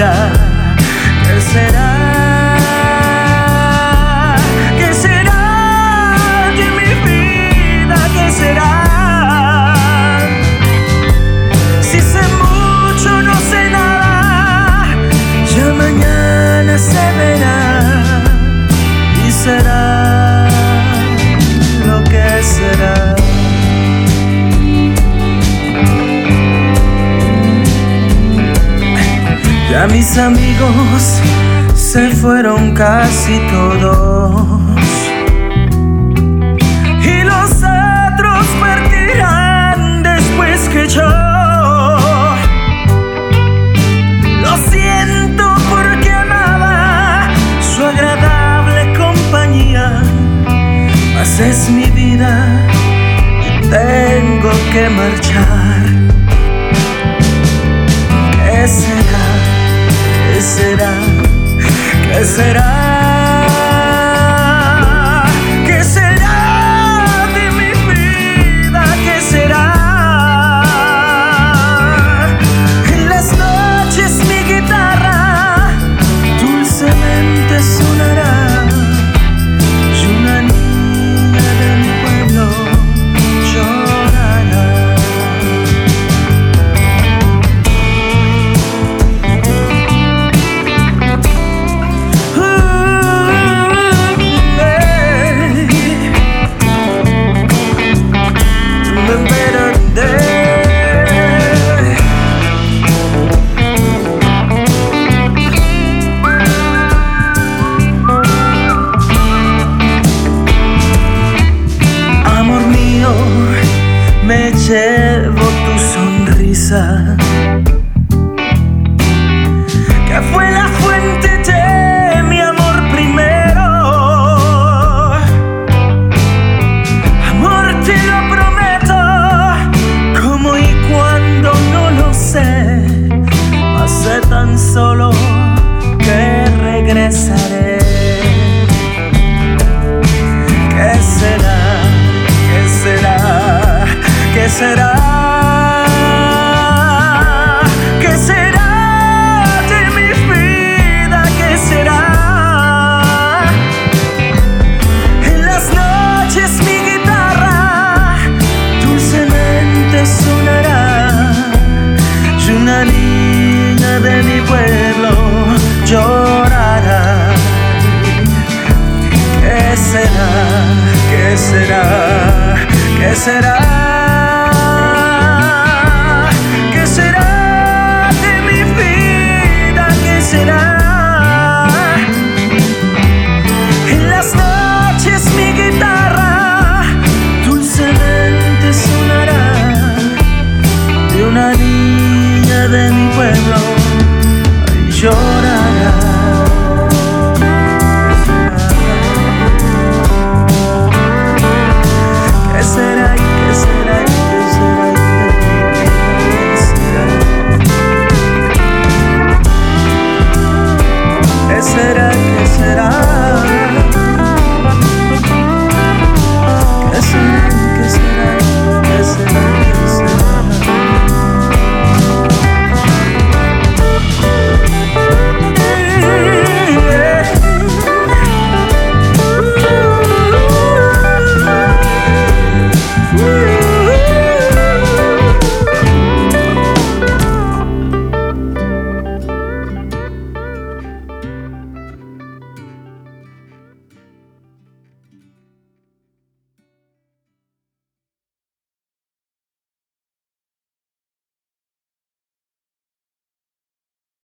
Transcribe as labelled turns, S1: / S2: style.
S1: será? ¿Qué será? Ya mis amigos se fueron casi todos. Y los otros partirán después que yo. Lo siento porque amaba su agradable compañía. Mas es mi vida y tengo que marchar. Será? Llevo tu sonrisa que fue la fuente de mi amor primero. Amor, te lo prometo, como y cuando no lo sé, hace tan solo que regresaré. Será? ¿Qué será de mi vida? ¿Qué será? En las noches mi guitarra dulcemente sonará y una niña de mi pueblo llorará. ¿Qué será? ¿Qué será? ¿Qué será? ¿Qué será?